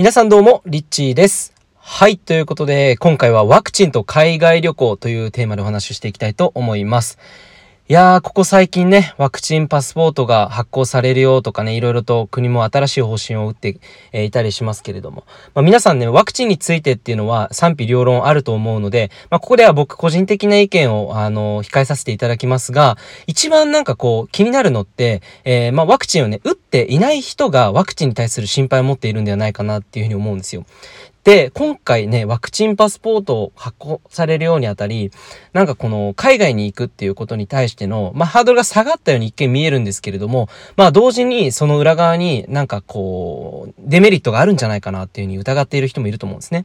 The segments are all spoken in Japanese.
皆さんどうも、リッチーです。はい。ということで、今回はワクチンと海外旅行というテーマでお話ししていきたいと思います。いやー、ここ最近ね、ワクチンパスポートが発行されるよとかね、いろいろと国も新しい方針を打って、え、いたりしますけれども。まあ、皆さんね、ワクチンについてっていうのは賛否両論あると思うので、まあ、ここでは僕個人的な意見を、あのー、控えさせていただきますが、一番なんかこう、気になるのって、えー、まあ、ワクチンをね、打っていない人がワクチンに対する心配を持っているんではないかなっていうふうに思うんですよ。で、今回ね、ワクチンパスポートを発行されるようにあたり、なんかこの海外に行くっていうことに対しての、まあハードルが下がったように一見見えるんですけれども、まあ同時にその裏側になんかこう、デメリットがあるんじゃないかなっていうふうに疑っている人もいると思うんですね。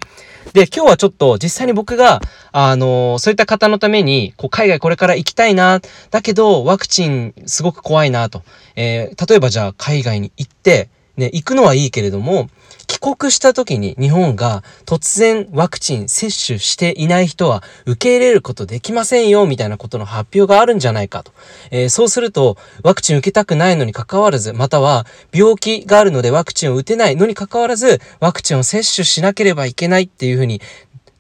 で、今日はちょっと実際に僕が、あの、そういった方のために、こう海外これから行きたいな、だけどワクチンすごく怖いなと。えー、例えばじゃあ海外に行って、ね、行くのはいいけれども、帰国した時に日本が突然ワクチン接種していない人は受け入れることできませんよ、みたいなことの発表があるんじゃないかと。えー、そうすると、ワクチン受けたくないのに関わらず、または病気があるのでワクチンを打てないのに関わらず、ワクチンを接種しなければいけないっていうふうに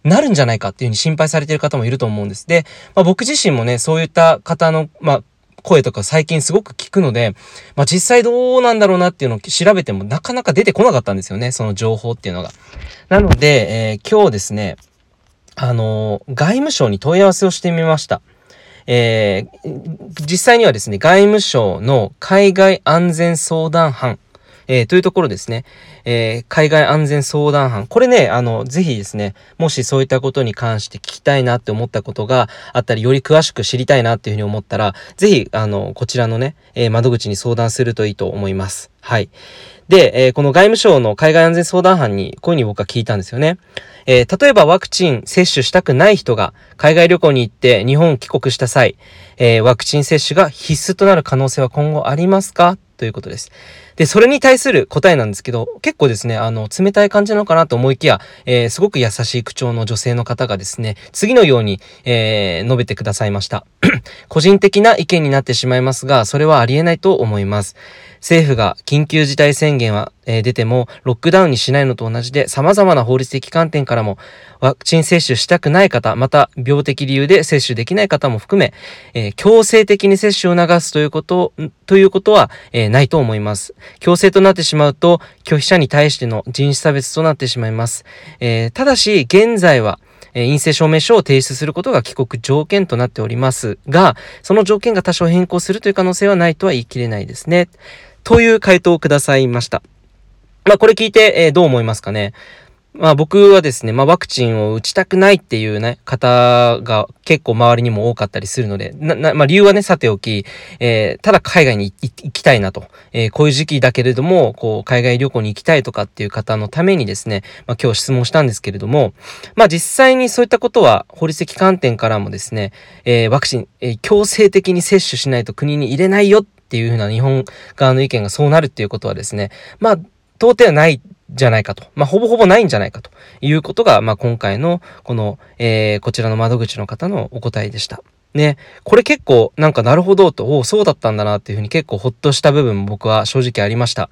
なるんじゃないかっていうふうに心配されている方もいると思うんです。で、まあ、僕自身もね、そういった方の、まあ、声とか最近すごく聞くので、まあ実際どうなんだろうなっていうのを調べてもなかなか出てこなかったんですよね、その情報っていうのが。なので、えー、今日ですね、あのー、外務省に問い合わせをしてみました。えー、実際にはですね、外務省の海外安全相談班えー、というところですね、えー、海外安全相談班。これね、あの、ぜひですね、もしそういったことに関して聞きたいなって思ったことがあったり、より詳しく知りたいなっていうふうに思ったら、ぜひ、あの、こちらのね、えー、窓口に相談するといいと思います。はい。で、えー、この外務省の海外安全相談班に、こういうふうに僕は聞いたんですよね。えー、例えばワクチン接種したくない人が海外旅行に行って日本帰国した際、えー、ワクチン接種が必須となる可能性は今後ありますか？ということです。で、それに対する答えなんですけど、結構ですね、あの、冷たい感じなのかなと思いきや、えー、すごく優しい口調の女性の方がですね、次のように、えー、述べてくださいました。個人的な意見になってしまいますが、それはありえないと思います。政府が緊急事態宣言は、えー、出ても、ロックダウンにしないのと同じで、様々な法律的観点からも、ワクチン接種したくない方、また、病的理由で接種できない方も含め、えー、強制的に接種を促すということ、ということは、えー、ないと思います。強制となってしまうと、拒否者に対しての人種差別となってしまいます。えー、ただし、現在は、陰性証明書を提出することが帰国条件となっておりますが、その条件が多少変更するという可能性はないとは言い切れないですね。という回答をくださいました。まあ、これ聞いて、えー、どう思いますかね？まあ僕はですね、まあワクチンを打ちたくないっていうね、方が結構周りにも多かったりするので、な、まあ理由はね、さておき、えー、ただ海外に行きたいなと、えー、こういう時期だけれども、こう、海外旅行に行きたいとかっていう方のためにですね、まあ今日質問したんですけれども、まあ実際にそういったことは法律的観点からもですね、えー、ワクチン、えー、強制的に接種しないと国に入れないよっていうふうな日本側の意見がそうなるっていうことはですね、まあ、到底はないじゃないかと。まあ、ほぼほぼないんじゃないかということが、まあ、今回の、この、えー、こちらの窓口の方のお答えでした。ね、これ結構なんかなるほどと、おそうだったんだなっていうふうに結構ほっとした部分も僕は正直ありました。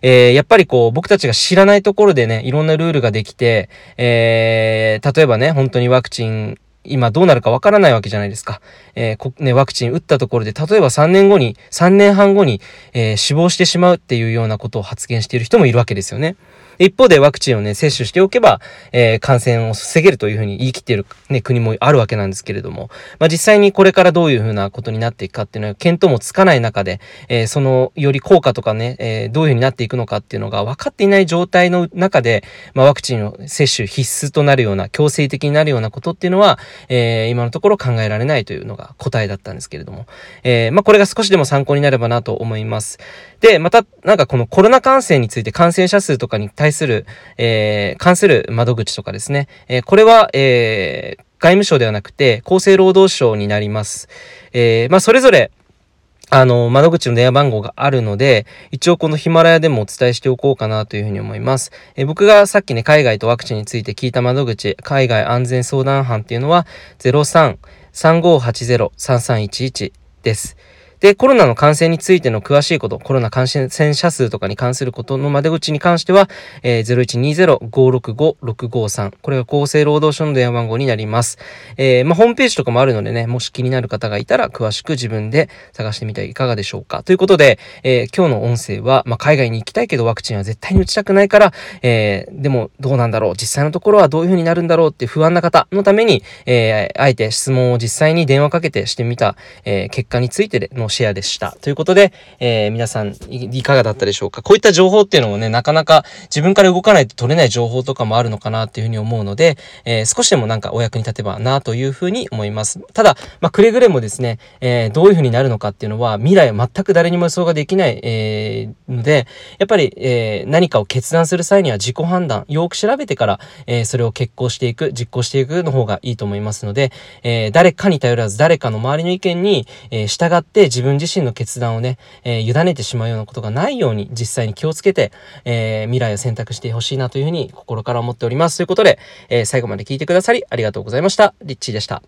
えー、やっぱりこう僕たちが知らないところでね、いろんなルールができて、えー、例えばね、本当にワクチン今どうなるかわからないわけじゃないですか。えー、ね、ワクチン打ったところで、例えば3年後に、3年半後に、えー、死亡してしまうっていうようなことを発言している人もいるわけですよね。一方でワクチンをね、接種しておけば、えー、感染を防げるというふうに言い切っている、ね、国もあるわけなんですけれども、まあ、実際にこれからどういうふうなことになっていくかっていうのは、見当もつかない中で、えー、その、より効果とかね、えー、どういうふうになっていくのかっていうのが分かっていない状態の中で、まあ、ワクチンを接種必須となるような、強制的になるようなことっていうのは、えー、今のところ考えられないというのが答えだったんですけれども、えー、まあ、これが少しでも参考になればなと思います。で、また、なんかこのコロナ感染について感染者数とかに対する、えー、関する窓口とかですね、えー、これは、え、外務省ではなくて、厚生労働省になります。え、まあ、それぞれ、あの、窓口の電話番号があるので、一応このヒマラヤでもお伝えしておこうかなというふうに思います。え僕がさっきね、海外とワクチンについて聞いた窓口、海外安全相談班っていうのは、03 3580-3311です。で、コロナの感染についての詳しいこと、コロナ感染者数とかに関することの窓口に関しては、えー、0120-565-653。これが厚生労働省の電話番号になります。えー、まあ、ホームページとかもあるのでね、もし気になる方がいたら、詳しく自分で探してみてはいかがでしょうか。ということで、えー、今日の音声は、まあ、海外に行きたいけどワクチンは絶対に打ちたくないから、えー、でもどうなんだろう、実際のところはどういう風になるんだろうって不安な方のために、え、あえて質問を実際に電話かけてしてみた、え、結果についてのシェアでした。ということで、えー、皆さんいかがだったでしょうか？こういった情報っていうのもね、なかなか自分から動かないと取れない情報とかもあるのかなっていうふうに思うので、えー、少しでもなんかお役に立てばなというふうに思います。ただ、まあ、くれぐれもですね、えー、どういうふうになるのかっていうのは未来は全く誰にも予想ができない、え、ので、やっぱり、え、何かを決断する際には自己判断、よく調べてから、え、それを決行していく、実行していくの方がいいと思いますので、え、誰かに頼らず誰かの周りの意見に、え、従って自分自身の決断をね、えー、委ねてしまうようなことがないように実際に気をつけて、えー、未来を選択してほしいなというふうに心から思っております。ということで、えー、最後まで聞いてくださりありがとうございました。リッチーでした。